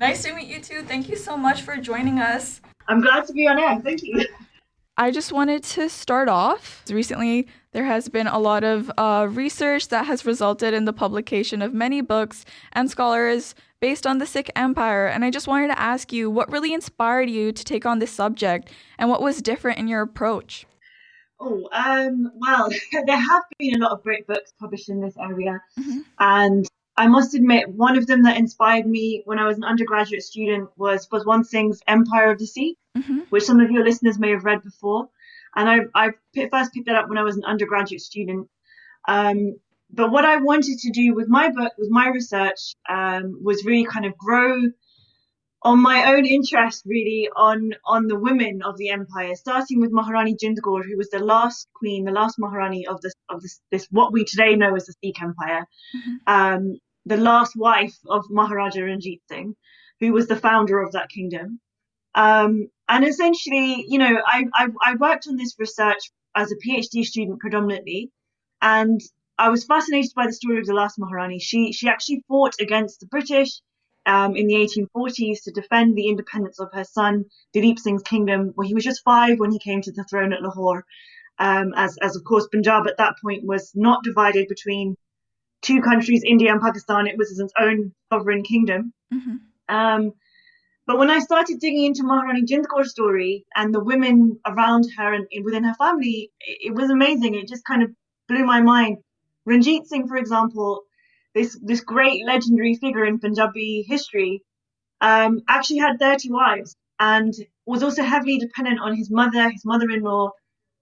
Nice to meet you too. Thank you so much for joining us. I'm glad to be on air. Thank you. I just wanted to start off. Recently, there has been a lot of uh, research that has resulted in the publication of many books and scholars based on the Sikh Empire. And I just wanted to ask you what really inspired you to take on this subject and what was different in your approach? Oh, um, well, there have been a lot of great books published in this area. Mm-hmm. And I must admit, one of them that inspired me when I was an undergraduate student was Patwant Singh's Empire of the Sikhs, mm-hmm. which some of your listeners may have read before. And I, I first picked that up when I was an undergraduate student. Um, but what I wanted to do with my book, with my research, um, was really kind of grow on my own interest, really, on on the women of the empire, starting with Maharani Jind who was the last queen, the last Maharani of this of this, this what we today know as the Sikh Empire. Mm-hmm. Um, the last wife of Maharaja Ranjit Singh, who was the founder of that kingdom. Um, and essentially, you know, I, I, I worked on this research as a PhD student predominantly, and I was fascinated by the story of the last Maharani. She she actually fought against the British um, in the 1840s to defend the independence of her son Dalip Singh's kingdom. Well, he was just five when he came to the throne at Lahore, um, as as of course Punjab at that point was not divided between two countries, India and Pakistan. It was its own sovereign kingdom. Mm-hmm. Um, but when I started digging into Maharani Jind Kaur's story and the women around her and, and within her family, it, it, was amazing. It just kind of blew my mind. Ranjit Singh, for example, this this great legendary figure in Punjabi history, um, actually had 30 wives and was also heavily dependent on his mother, his mother-in-law,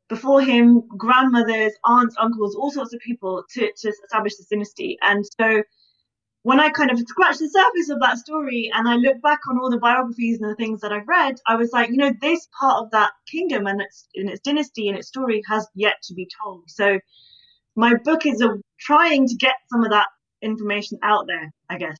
before him, grandmothers, aunts, uncles, all sorts of people to, to establish this dynasty. And so when I kind of scratched the surface of that story and I look back on all the biographies and the things that I've read, I was like, you know, this part of that kingdom and its, in its dynasty and its story has yet to be told. So my book is a, trying to get some of that information out there, I guess.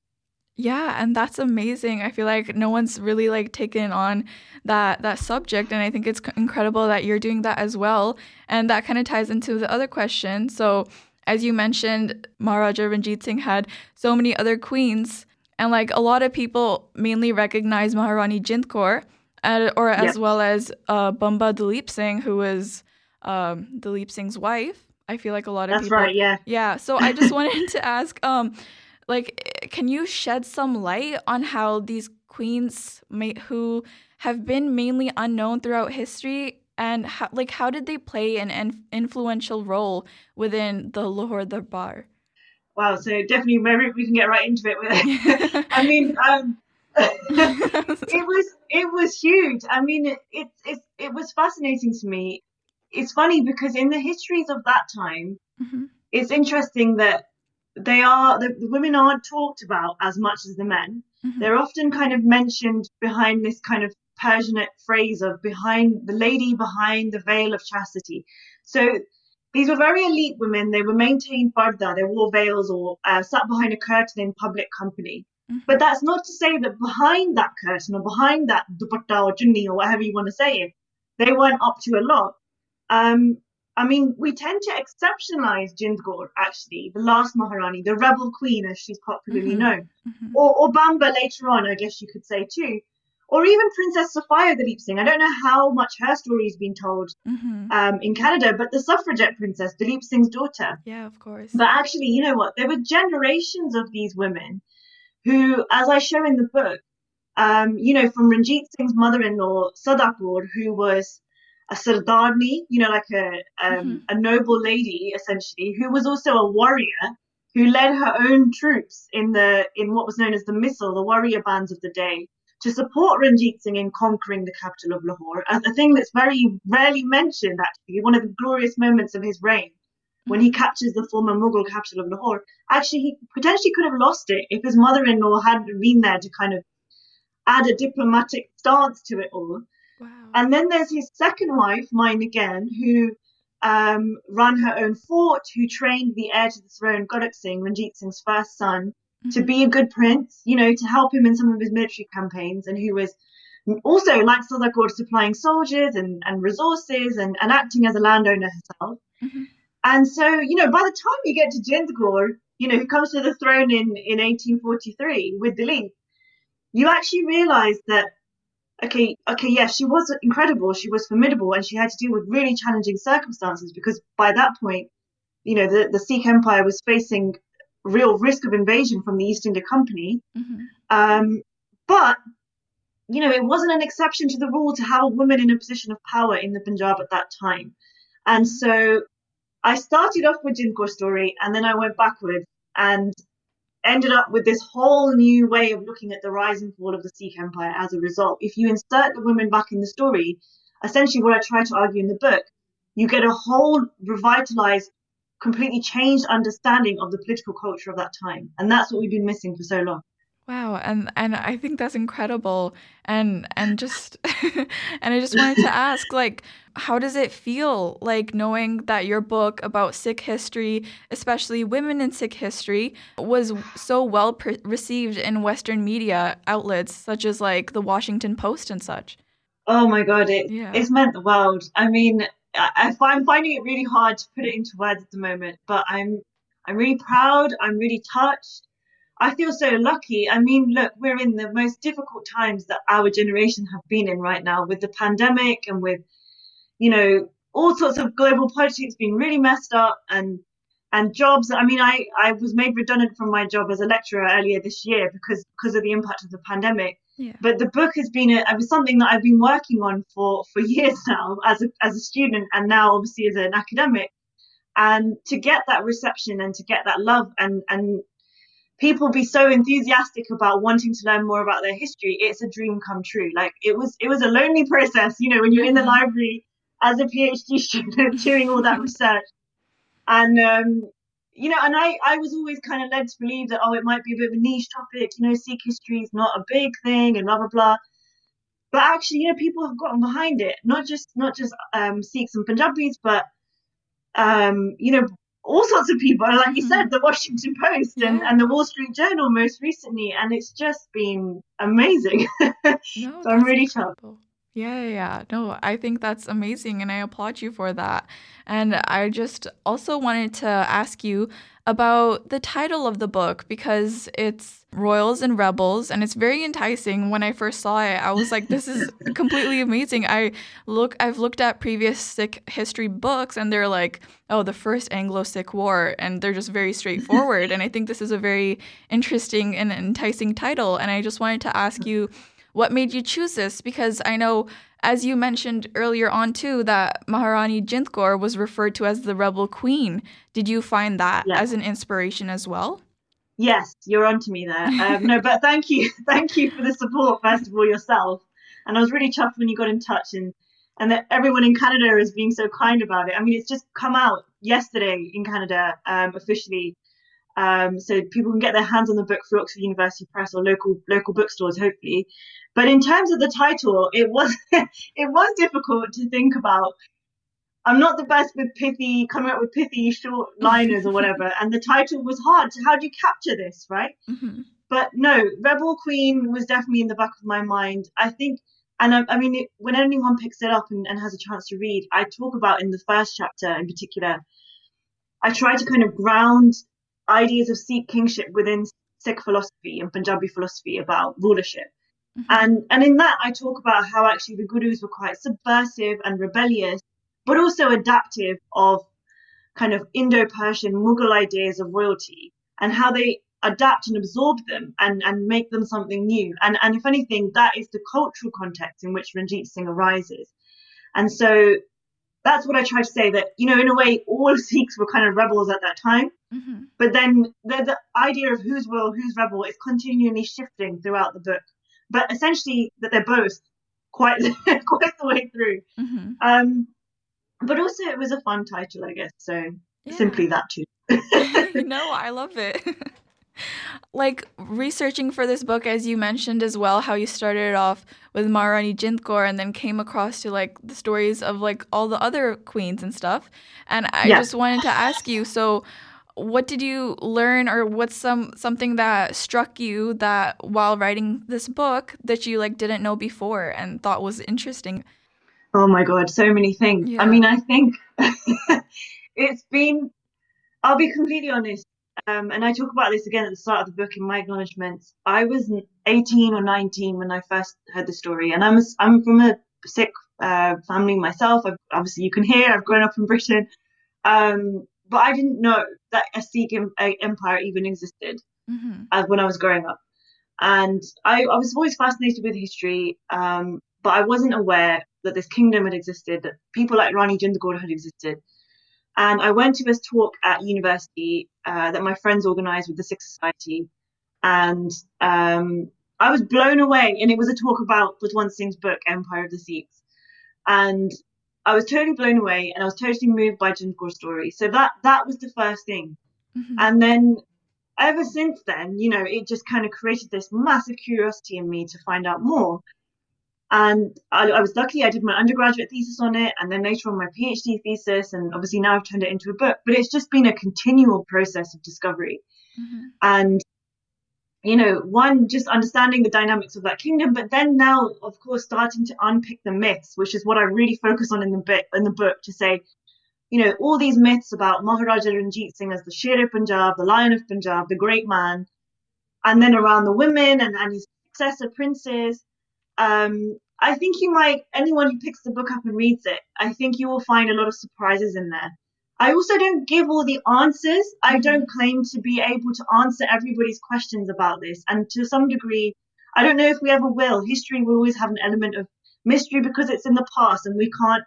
Yeah, and that's amazing. I feel like no one's really like taken on that that subject and I think it's incredible that you're doing that as well. And that kind of ties into the other question. So, as you mentioned, Maharaja Ranjit Singh had so many other queens and like a lot of people mainly recognize Maharani Jind Kaur uh, or as well as uh, Bamba Dalip Singh who was um, Dalip Singh's wife. I feel like a lot of That's people right, yeah. Yeah, so I just wanted to ask um like can you shed some light on how these queens may, who have been mainly unknown throughout history and how, like how did they play an in- influential role within the Lahore Darbar? Wow, so definitely maybe we can get right into it with it. I mean, um, it was it was huge. I mean, it, it it it was fascinating to me. It's funny because in the histories of that time, mm-hmm. it's interesting that they are the, the, women aren't talked about as much as the men. Mm-hmm. They're often kind of mentioned behind this kind of Persianate phrase of behind the lady behind the veil of chastity. So these were very elite women. They were maintained parda. They wore veils or uh, sat behind a curtain in public company. Mm-hmm. But that's not to say that behind that curtain or behind that dupatta or chunni or whatever you want to say it, they weren't up to a lot. Um, I mean, we tend to exceptionalize Jind Kaur, actually, the last Maharani, the rebel queen, as she's popularly mm-hmm. known, mm-hmm. Or, or Bamba later on, I guess you could say too, or even Princess Sophia Dalip Singh. I don't know how much her story has been told mm-hmm. um, in Canada, but the suffragette princess, Dalip Singh's daughter. Yeah, of course. But actually, you know what? There were generations of these women who, as I show in the book, um, you know, from Ranjit Singh's mother-in-law, Sada Kaur, who was a Sardarni, you know, like a um, mm-hmm. a noble lady essentially, who was also a warrior who led her own troops in the in what was known as the Misl, the warrior bands of the day, to support Ranjit Singh in conquering the capital of Lahore. A, a thing that's very rarely mentioned, actually, one of the glorious moments of his reign. When he captures the former Mughal capital of Lahore, actually, he potentially could have lost it if his mother in law hadn't been there to kind of add a diplomatic stance to it all. And then there's his second wife, Mai Nakain, who um, ran her own fort, who trained the heir to the throne, Kharak Singh, Ranjit Singh's first son, mm-hmm. to be a good prince, you know, to help him in some of his military campaigns, and who was also, like Sada Kaur, supplying soldiers and, and resources and, and acting as a landowner herself. Mm-hmm. And so, you know, by the time you get to Jind Kaur, you know, who comes to the throne in, in 1843 with Dalip, you actually realize that okay, okay, yeah, she was incredible, she was formidable, and she had to deal with really challenging circumstances because by that point, you know, the, the Sikh Empire was facing real risk of invasion from the East India Company. Mm-hmm. Um, but you know, it wasn't an exception to the rule to have a woman in a position of power in the Punjab at that time. And so I started off with Jind Kaur story and then I went backwards and ended up with this whole new way of looking at the rise and fall of the Sikh Empire as a result. If you insert the women back in the story, essentially what I try to argue in the book, you get a whole revitalized, completely changed understanding of the political culture of that time. And that's what we've been missing for so long. Wow, and and I think that's incredible. And and just and I just wanted to ask like how does it feel like knowing that your book about Sikh history, especially women in Sikh history, was so well pre- received in western media outlets such as like the Washington Post and such? Oh my god, it yeah. it's meant the world. I mean, I, I'm finding it really hard to put it into words at the moment, but I'm I'm really proud, I'm really touched I feel so lucky. I mean, look, we're in the most difficult times that our generation have been in right now with the pandemic and with, you know, all sorts of global politics being really messed up and and jobs. I mean, I, I was made redundant from my job as a lecturer earlier this year because because of the impact of the pandemic. Yeah. But the book has been a, it was something that I've been working on for for years now as a as a student and now obviously as an academic. And to get that reception and to get that love and and people be so enthusiastic about wanting to learn more about their history it's a dream come true. Like it was it was a lonely process you know when you're in the mm-hmm. library as a phd student doing all that research. And um you know and i i was always kind of led to believe that oh it might be a bit of a niche topic you know sikh history is not a big thing and blah blah blah. But actually you know people have gotten behind it. Not just not just um sikhs and punjabis but um, you know, all sorts of people. Like you said, mm-hmm. the Washington Post yeah. and, and the Wall Street Journal most recently, and it's just been amazing. No, so I'm really chuffed. Yeah, yeah, no, I think that's amazing and I applaud you for that. And I just also wanted to ask you about the title of the book because it's Royals and Rebels and it's very enticing. When I first saw it, I was like this is completely amazing. I look I've looked at previous Sikh history books and they're like, oh, the first Anglo-Sikh war and they're just very straightforward and I think this is a very interesting and enticing title and I just wanted to ask you what made you choose this? Because I know, as you mentioned earlier on too, that Maharani Kaur was referred to as the rebel queen. Did you find that as an inspiration as well? Yes, you're onto me there. Um, no, but thank you, thank you for the support first of all yourself. And I was really chuffed when you got in touch and and that everyone in Canada is being so kind about it. I mean, it's just come out yesterday in Canada um, officially um, so people can get their hands on the book through Oxford University Press or local local bookstores, hopefully. But in terms of the title, it was it was difficult to think about. I'm not the best with pithy, coming up with pithy short liners or whatever, and the title was hard. So how do you capture this, right? Mm-hmm. But no, Rebel Queen was definitely in the back of my mind. I think, and I, I mean, it, when anyone picks it up and, and has a chance to read, I talk about in the first chapter in particular. I try to kind of ground ideas of Sikh kingship within Sikh philosophy and Punjabi philosophy about rulership. Mm-hmm. And and in that I talk about how actually the gurus were quite subversive and rebellious, but also adaptive of kind of Indo-Persian Mughal ideas of royalty and how they adapt and absorb them and, and make them something new. And and if anything, that is the cultural context in which Ranjit Singh arises. And so that's what I try to say that, you know, in a way, all Sikhs were kind of rebels at that time. Mm-hmm. But then the, the idea of who's royal, who's rebel is continually shifting throughout the book. But essentially, that they're both quite quite the way through. Mm-hmm. Um, but also, it was a fun title, I guess. So yeah. simply that too. no, I love it like researching for this book, as you mentioned as well, how you started off with Maharani Jind Kaur and then came across to like the stories of like all the other queens and stuff. And I yeah. just wanted to ask you, so what did you learn or what's some something that struck you that while writing this book that you like didn't know before and thought was interesting? Oh my god, so many things. Yeah. I mean, I think it's been I'll be completely honest um, and I talk about this again at the start of the book in my acknowledgements. I was 18 or 19 when I first heard the story, and I'm a, I'm from a Sikh uh, family myself. I've, obviously, you can hear I've grown up in Britain, um, but I didn't know that a Sikh empire even existed mm-hmm. as when I was growing up. And I, I was always fascinated with history, um, but I wasn't aware that this kingdom had existed, that people like Rani Jind Kaur had existed. And I went to this talk at university uh, that my friends organized with the Sikh Society. And um, I was blown away. And it was a talk about Patwant Singh's book, Empire of the Sikhs. And I was totally blown away and I was totally moved by Jind Kaur's story. So that, that was the first thing. Mm-hmm. And then ever since then, you know, it just kind of created this massive curiosity in me to find out more. And I, I, was lucky, I did my undergraduate thesis on it, and then later on my PhD thesis, and obviously now I've turned it into a book. But it's just been a continual process of discovery. Mm-hmm. And, you know, one, just understanding the dynamics of that kingdom, but then now, of course, starting to unpick the myths, which is what I really focus on in the, bit, in the book to say, you know, all these myths about Maharaja Ranjit Singh as the Sher Punjab, the Lion of Punjab, the great man, and then around the women and, and his successor princes. Um, I think you might, anyone who picks the book up and reads it, I think you will find a lot of surprises in there. I also don't give all the answers. I mm-hmm. don't claim to be able to answer everybody's questions about this. And to some degree, I don't know if we ever will. History will always have an element of mystery because it's in the past and we can't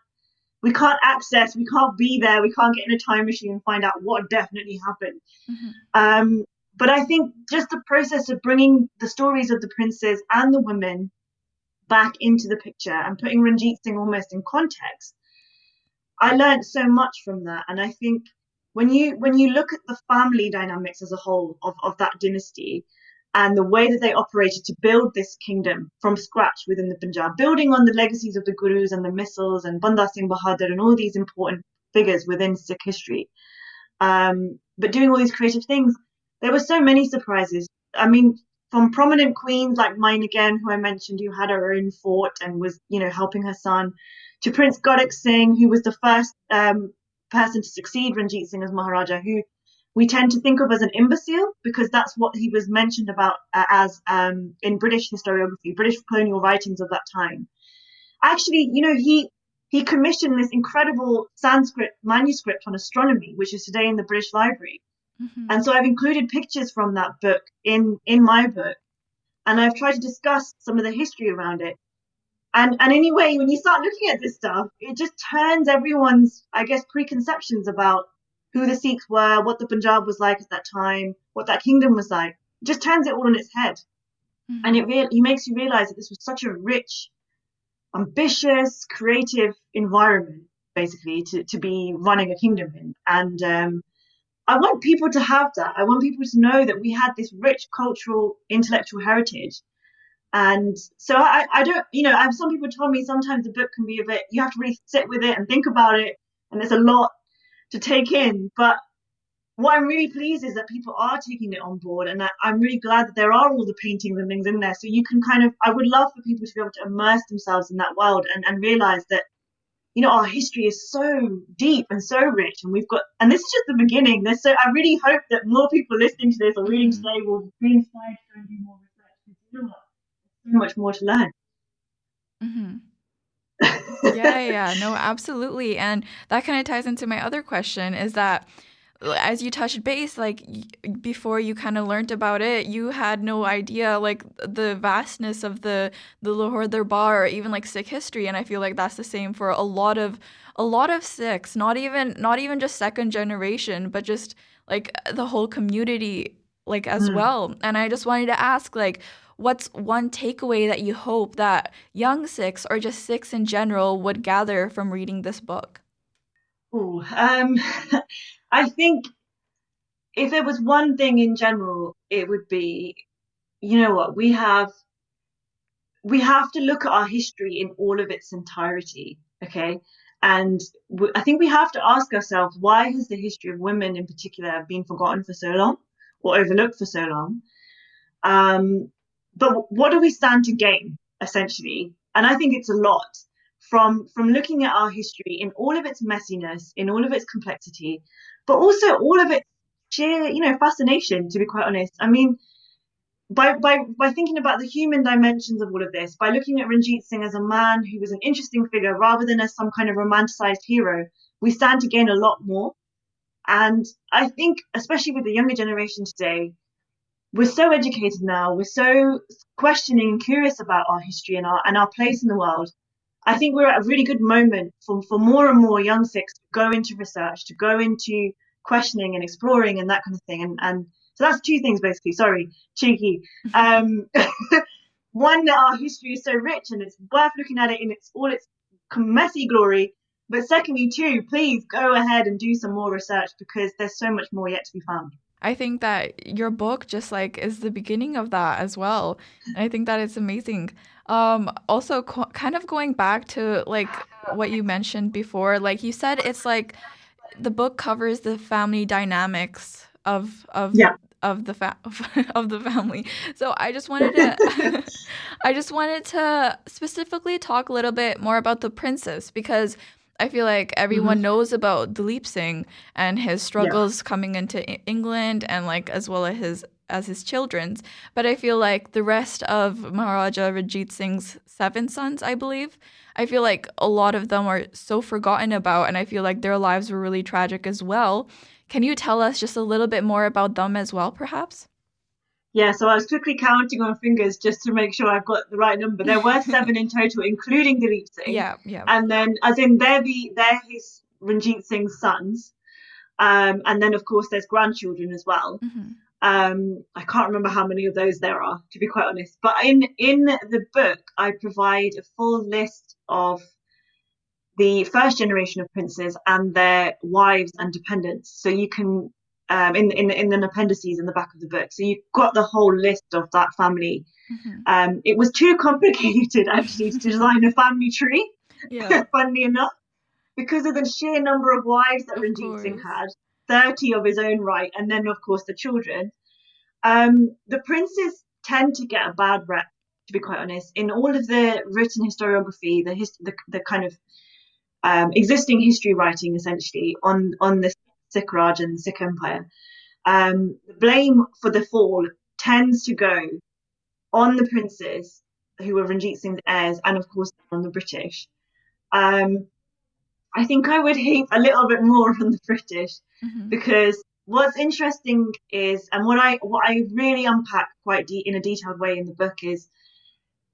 we can't access, we can't be there, we can't get in a time machine and find out what definitely happened. Mm-hmm. Um, but I think just the process of bringing the stories of the princes and the women back into the picture and putting Ranjit Singh almost in context, I learned so much from that. And I think when you when you look at the family dynamics as a whole of, of that dynasty, and the way that they operated to build this kingdom from scratch within the Punjab, building on the legacies of the Gurus and the Misls and Banda Singh Bahadur and all these important figures within Sikh history. Um, but doing all these creative things, there were so many surprises. I mean, from prominent queens like Mai Nakain, who I mentioned, who had her own fort and was, you know, helping her son, to Prince Kharak Singh, who was the first um, person to succeed Ranjit Singh as Maharaja, who we tend to think of as an imbecile because that's what he was mentioned about uh, as um, in British historiography, British colonial writings of that time. Actually, you know, he he commissioned this incredible Sanskrit manuscript on astronomy, which is today in the British Library. Mm-hmm. And so I've included pictures from that book in in my book, and I've tried to discuss some of the history around it. And and anyway, when you start looking at this stuff, it just turns everyone's, I guess, preconceptions about who the Sikhs were, what the Punjab was like at that time, what that kingdom was like. It just turns it all on its head. Mm-hmm. And it really makes you realize that this was such a rich, ambitious, creative environment, basically, to, to be running a kingdom in. And um, I want people to have that. I want people to know that we had this rich cultural, intellectual heritage. And so I, I don't, you know, I have some people told me sometimes the book can be a bit, you have to really sit with it and think about it. And there's a lot to take in. But what I'm really pleased is that people are taking it on board, and I'm really glad that there are all the paintings and things in there. So you can kind of, I would love for people to be able to immerse themselves in that world and, and realize that, you know, our history is so deep and so rich, and we've got, and this is just the beginning. There's so, I really hope that more people listening to this or reading mm-hmm. today will be inspired to go and do more research. Because you know what? There's so much more to learn. Mm-hmm yeah, yeah, no, absolutely. And that kind of ties into my other question is that as you touched base like before you kind of learned about it you had no idea like the vastness of the the Lahore Darbar or even like Sikh history and I feel like that's the same for a lot of a lot of Sikhs not even not even just second generation but just like the whole community like as mm. well and I just wanted to ask like what's one takeaway that you hope that young Sikhs or just Sikhs in general would gather from reading this book? Oh, um, I think if there was one thing in general, it would be, you know what, we have we have to look at our history in all of its entirety, okay? And I think we have to ask ourselves why has the history of women in particular been forgotten for so long or overlooked for so long? Um, but what do we stand to gain essentially? And I think it's a lot from from looking at our history in all of its messiness, in all of its complexity, but also all of its sheer, you know, fascination, to be quite honest. I mean, by, by, by thinking about the human dimensions of all of this, by looking at Ranjit Singh as a man who was an interesting figure rather than as some kind of romanticized hero, we stand to gain a lot more. And I think, especially with the younger generation today, we're so educated now, we're so questioning and curious about our history and our, and our place in the world. I think we're at a really good moment for, for more and more young Sikhs to go into research, to go into questioning and exploring and that kind of thing. And, and so that's two things basically. Sorry, cheeky. Um, one, that our history is so rich and it's worth looking at it in its all its messy glory. But secondly, too, please go ahead and do some more research because there's so much more yet to be found. I think that your book just like is the beginning of that as well. And I think that it's amazing. Um, also, co- kind of going back to like what you mentioned before, like you said, it's like the book covers the family dynamics of of yeah. of the fa- of the family. So I just wanted to I just wanted to specifically talk a little bit more about the princess because I feel like everyone mm-hmm. knows about Dalip Singh and his struggles yeah. coming into England and like as well as his as his children's. But I feel like the rest of Maharaja Ranjit Singh's seven sons, I believe, I feel like a lot of them are so forgotten about and I feel like their lives were really tragic as well. Can you tell us just a little bit more about them as well, perhaps? Yeah, so I was quickly counting on fingers just to make sure I've got the right number. There were seven in total, including Dalip Singh. Yeah, yeah. And then, as in, they're the they're his Ranjit Singh's sons, um, and then of course there's grandchildren as well. Mm-hmm. Um, I can't remember how many of those there are, to be quite honest. But in in the book, I provide a full list of the first generation of princes and their wives and dependents, so you can um, in in in an appendices in the back of the book. So you've got the whole list of that family. Mm-hmm. Um, it was too complicated actually to design a family tree. Yeah. funnily enough, because of the sheer number of wives that Ranjit Singh had, thirty of his own right, and then of course the children. Um, the princes tend to get a bad rep, to be quite honest. In all of the written historiography, the hist- the, the kind of um, existing history writing essentially on on the Sikh Raj and the Sikh Empire, um, the blame for the fall tends to go on the princes who were Ranjit Singh's heirs, and of course on the British. Um, I think I would heap a little bit more on the British mm-hmm. because what's interesting is, and what I what I really unpack quite de- in a detailed way in the book is,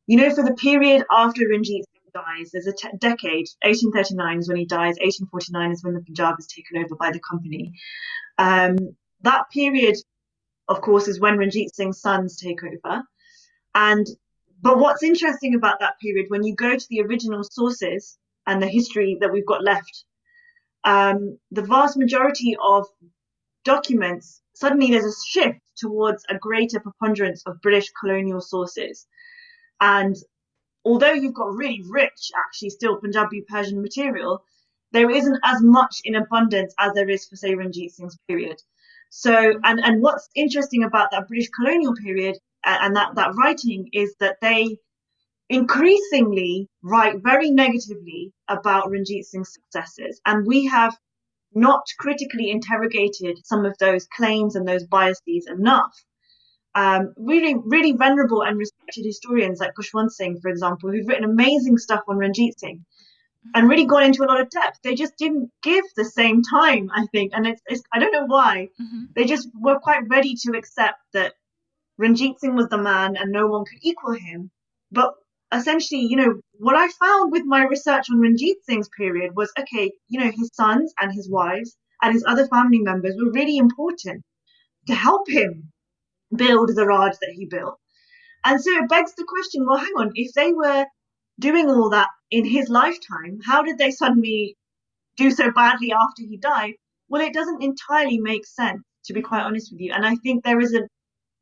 you know, for the period after Ranjit Singh dies, there's a decade. 1839 is when he dies. 1849 is when the Punjab is taken over by the company. Um, that period, of course, is when Ranjit Singh's sons take over. And but what's interesting about that period, when you go to the original sources and the history that we've got left, um, the vast majority of documents suddenly there's a shift towards a greater preponderance of British colonial sources. And although you've got really rich, actually, still Punjabi Persian material, there isn't as much in abundance as there is for, say, Ranjit Singh's period. So, and, and what's interesting about that British colonial period and that, that writing is that they increasingly write very negatively about Ranjit Singh's successes. And we have not critically interrogated some of those claims and those biases enough um, really, really venerable and respected historians like Khushwant Singh, for example, who've written amazing stuff on Ranjit Singh and really gone into a lot of depth. They just didn't give the same time, I think, and it's, it's I don't know why. Mm-hmm. They just were quite ready to accept that Ranjit Singh was the man and no one could equal him. But essentially, you know, what I found with my research on Ranjit Singh's period was okay, you know, his sons and his wives and his other family members were really important to help him build the Raj that he built. And so it begs the question well, hang on, if they were doing all that in his lifetime, how did they suddenly do so badly after he died? Well, it doesn't entirely make sense, to be quite honest with you. And I think there is an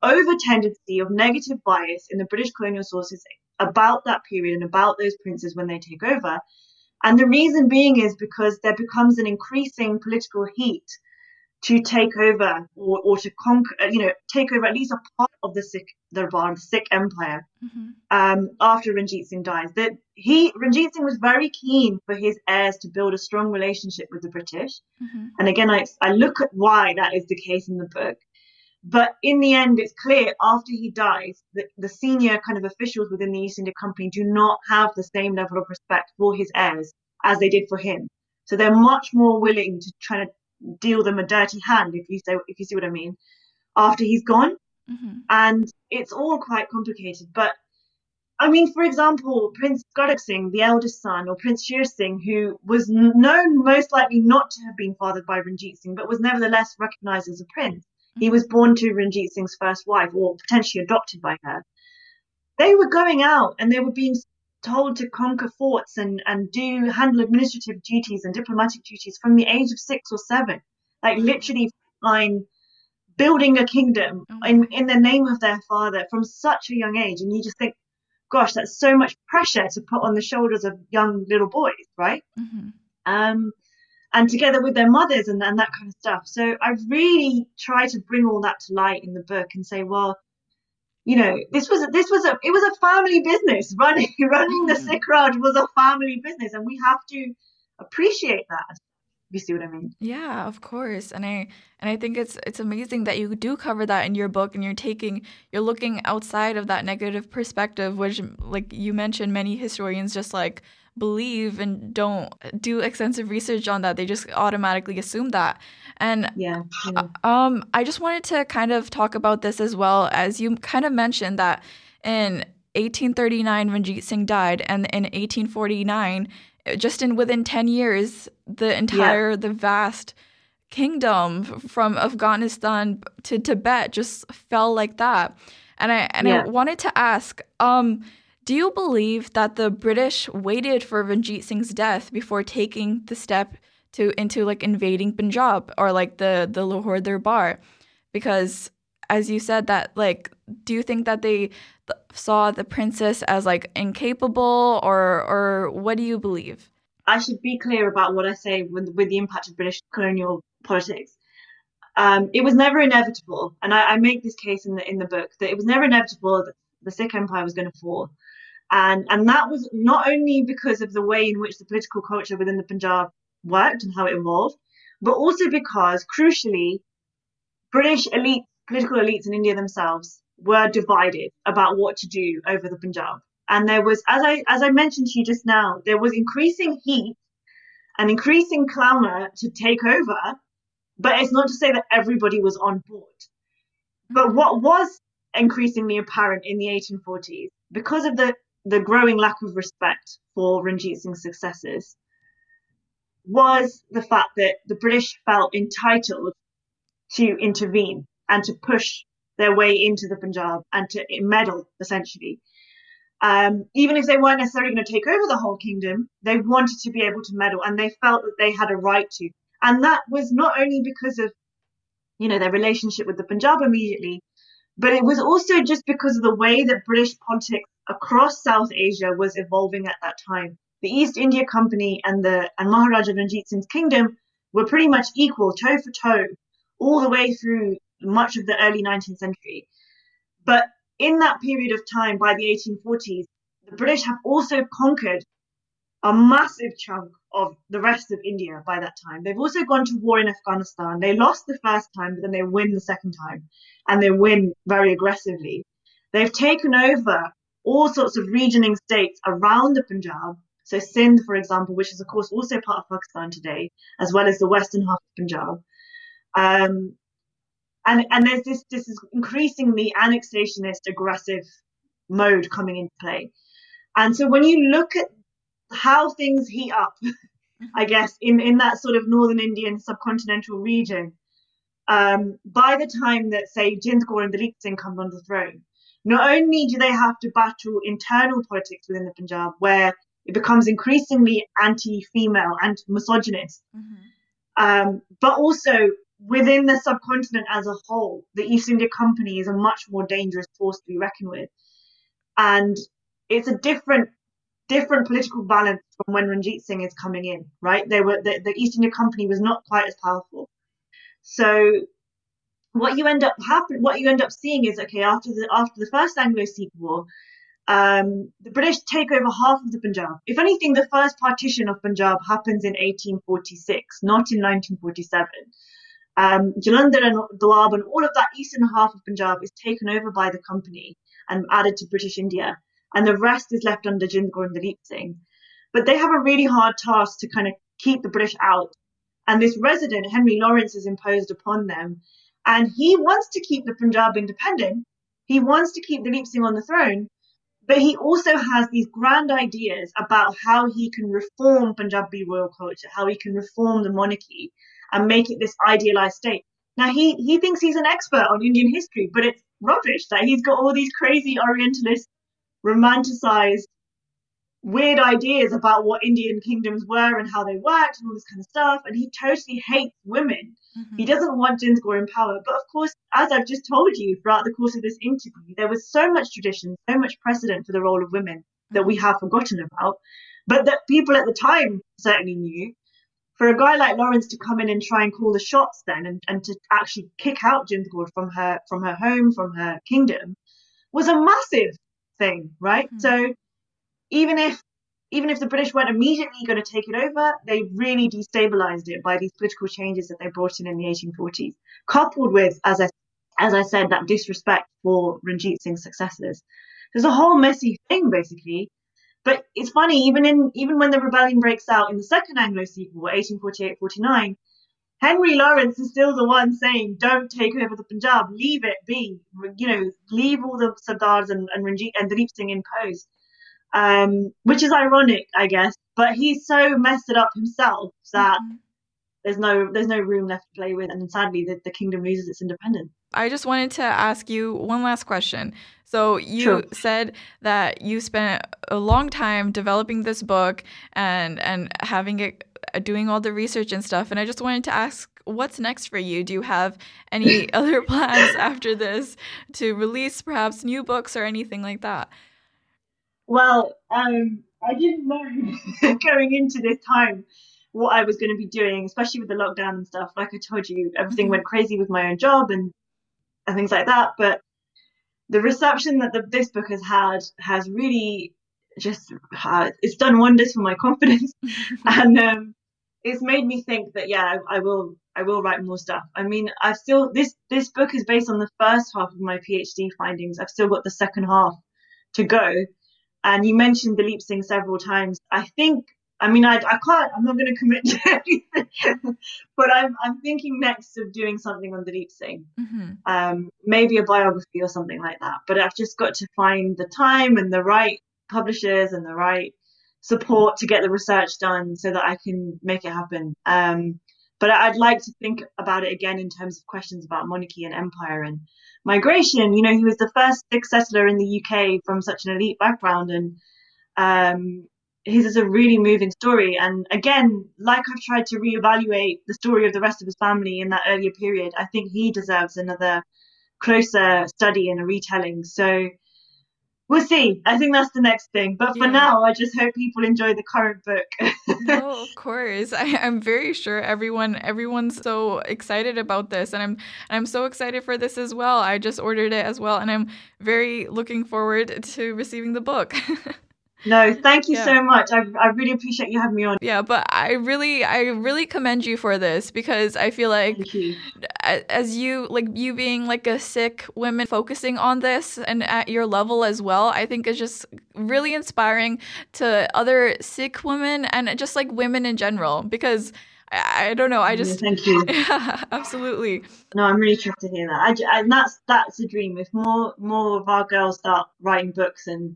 over tendency of negative bias in the British colonial sources about that period and about those princes when they take over. And the reason being is because there becomes an increasing political heat to take over or, or to conquer, uh, you know, take over at least a part of the Sikh Darbar, the Sikh Empire, mm-hmm. um, after Ranjit Singh dies. That he Ranjit Singh was very keen for his heirs to build a strong relationship with the British, mm-hmm. and again, I I look at why that is the case in the book. But in the end, it's clear after he dies that the senior kind of officials within the East India Company do not have the same level of respect for his heirs as they did for him. So they're much more willing to try to deal them a dirty hand, if you say, if you see what I mean, after he's gone. Mm-hmm. And it's all quite complicated. But I mean, for example, Prince Kharak Singh, the eldest son, or Prince Sher Singh, who was known most likely not to have been fathered by Ranjit Singh, but was nevertheless recognized as a prince. He was born to Ranjit Singh's first wife, or potentially adopted by her. They were going out and they were being told to conquer forts and, and do handle administrative duties and diplomatic duties from the age of six or seven. Like literally line building a kingdom oh. in, in the name of their father from such a young age. And you just think, gosh, that's so much pressure to put on the shoulders of young little boys, right? Mm-hmm. Um, and together with their mothers and, and that kind of stuff. So I really try to bring all that to light in the book and say, well, you know, this was a, this was a it was a family business. Running running the mm. Sikh Raj was a family business, and we have to appreciate that. You see what I mean? Yeah, of course. And I and I think it's it's amazing that you do cover that in your book and you're taking you're looking outside of that negative perspective, which like you mentioned, many historians just like believe and don't do extensive research on that. They just automatically assume that. And yeah, yeah. um I just wanted to kind of talk about this as well as you kind of mentioned that in 1839 Ranjit Singh died and in 1849 just in within 10 years the entire yeah. the vast kingdom from Afghanistan to Tibet just fell like that. And I and yeah. I wanted to ask um do you believe that the British waited for Ranjit Singh's death before taking the step to into like invading Punjab or like the the Lahore Darbar? Because as you said that like do you think that they th- saw the princess as like incapable or or what do you believe? I should be clear about what I say with, with the impact of British colonial politics. Um, it was never inevitable, and I, I, make this case in the in the book that it was never inevitable that the Sikh Empire was going to fall. And, and that was not only because of the way in which the political culture within the Punjab worked and how it evolved, but also because, crucially, British elite, political elites in India themselves were divided about what to do over the Punjab. And there was, as I, as I mentioned to you just now, there was increasing heat and increasing clamor to take over. But it's not to say that everybody was on board. But mm-hmm. what was increasingly apparent in the 1840s, because of the the growing lack of respect for Ranjit Singh's successors was the fact that the British felt entitled to intervene and to push their way into the Punjab and to meddle, essentially. Um, even if they weren't necessarily going to take over the whole kingdom, they wanted to be able to meddle and they felt that they had a right to. And that was not only because of, you know, their relationship with the Punjab immediately, but it was also just because of the way that British politics across South Asia was evolving at that time. The East India Company and the and Maharaja Ranjit Singh's kingdom were pretty much equal, toe for toe, all the way through much of the early 19th century. But in that period of time, by the 1840s, the British have also conquered a massive chunk of the rest of India by that time. They've also gone to war in Afghanistan. They lost the first time, but then they win the second time, and they win very aggressively. They've taken over all sorts of regioning states around the Punjab. So Sindh, for example, which is of course also part of Pakistan today, as well as the western half of Punjab. Um, and and there's this this is increasingly annexationist aggressive mode coming into play. And so when you look at how things heat up, I guess, in, in that sort of northern Indian subcontinental region, um, by the time that, say, Jind Kaur and Dalip Singh come on the throne, not only do they have to battle internal politics within the Punjab, where it becomes increasingly anti-female and misogynist, mm-hmm. um, but also within the subcontinent as a whole, the East India Company is a much more dangerous force to be reckoned with, and it's a different different political balance from when Ranjit Singh is coming in. Right, they were the, the East India Company was not quite as powerful, so what you end up happen, what you end up seeing is okay after the after the first Anglo-Sikh War, um, the British take over half of the Punjab. If anything, the first partition of Punjab happens in 1846, not in 1947. Um, Jalandhar and Doab and all of that eastern half of Punjab is taken over by the company and added to British India, and the rest is left under Jind Kaur and Dalip Singh. But they have a really hard task to kind of keep the British out. And this resident, Henry Lawrence, is imposed upon them. And he wants to keep the Punjab independent. He wants to keep Dalip Singh on the throne. But he also has these grand ideas about how he can reform Punjabi royal culture, how he can reform the monarchy and make it this idealized state. Now he he thinks he's an expert on Indian history, but it's rubbish that he's got all these crazy Orientalist, romanticized, weird ideas about what Indian kingdoms were and how they worked and all this kind of stuff. And he totally hates women. Mm-hmm. He doesn't want Kaur in power. But of course, as I've just told you throughout the course of this interview, there was so much tradition, so much precedent for the role of women mm-hmm. that we have forgotten about, but that people at the time certainly knew for a guy like Lawrence to come in and try and call the shots then and, and to actually kick out Kaur from her from her home, from her kingdom, was a massive thing, right? Mm-hmm. So even if even if the British weren't immediately going to take it over, they really destabilized it by these political changes that they brought in in the 1840s, coupled with, as I as I said, that disrespect for Ranjit Singh's successors. There's a whole messy thing basically but it's funny, even in even when the rebellion breaks out in the Second Anglo-Sikh War, 1848-49, Henry Lawrence is still the one saying, "Don't take over the Punjab, leave it be. You know, leave all the Sardars and and Ranjit and Dalip Singh in post." Um, which is ironic, I guess. But he's so messed it up himself that mm-hmm. There's no there's no room left to play with, and sadly, the, the kingdom loses its independence. I just wanted to ask you one last question. So you sure. said that you spent a long time developing this book and and having it uh, doing all the research and stuff and I just wanted to ask what's next for you? Do you have any other plans after this to release perhaps new books or anything like that? Well, um, I didn't know going into this time what I was going to be doing, especially with the lockdown and stuff. Like I told you, everything mm-hmm. went crazy with my own job and and things like that. But the reception that the, this book has had has really just uh, it's done wonders for my confidence, and um, it's made me think that yeah, I, I, will I will write more stuff. I mean, I've still this this book is based on the first half of my PhD findings. I've still got the second half to go. And you mentioned Dalip Singh several times. I think I mean, I, I can't, I'm not going to commit to anything, but I'm, I'm thinking next of doing something on Dalip Singh, mm-hmm. um, maybe a biography or something like that. But I've just got to find the time and the right publishers and the right support to get the research done so that I can make it happen. Um, but I'd like to think about it again in terms of questions about monarchy and empire and migration. You know, he was the first Sikh settler in the UK from such an elite background and um, his is a really moving story. And again, like I've tried to reevaluate the story of the rest of his family in that earlier period, I think he deserves another closer study and a retelling. So we'll see. I think that's the next thing. But for yeah. now, I just hope people enjoy the current book. no, of course. I, am very sure everyone everyone's so excited about this, and I'm I'm so excited for this as well. I just ordered it as well, and I'm very looking forward to receiving the book. No, thank you yeah. so much. I, I really appreciate you having me on. Yeah, but I really I really commend you for this because I feel like you. as you like you being like a Sikh woman focusing on this and at your level as well, I think is just really inspiring to other Sikh women and just like women in general because I, don't know. I just yeah, thank you. Yeah, absolutely. No, I'm really chuffed to hear that. I, and that's that's a dream. If more more of our girls start writing books and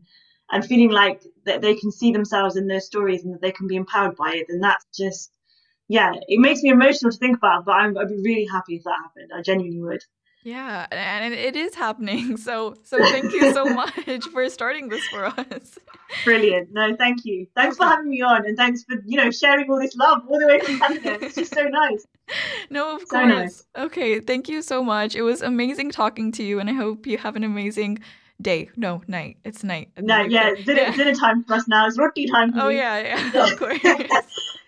and feeling like that they can see themselves in their stories and that they can be empowered by it, then that's just, yeah, it makes me emotional to think about, but I'm, I'd be really happy if that happened. I genuinely would. Yeah, and it is happening. So, so thank you so much for starting this for us. Brilliant. No, thank you. Thanks for having me on, and thanks for you know sharing all this love all the way from Canada. It's just so nice. No, of so course. Nice. Okay, thank you so much. It was amazing talking to you, and I hope you have an amazing day. No, night. It's night. Night, yeah. Dinner, yeah. dinner time for us now. It's roti time. oh, yeah, yeah. Of course.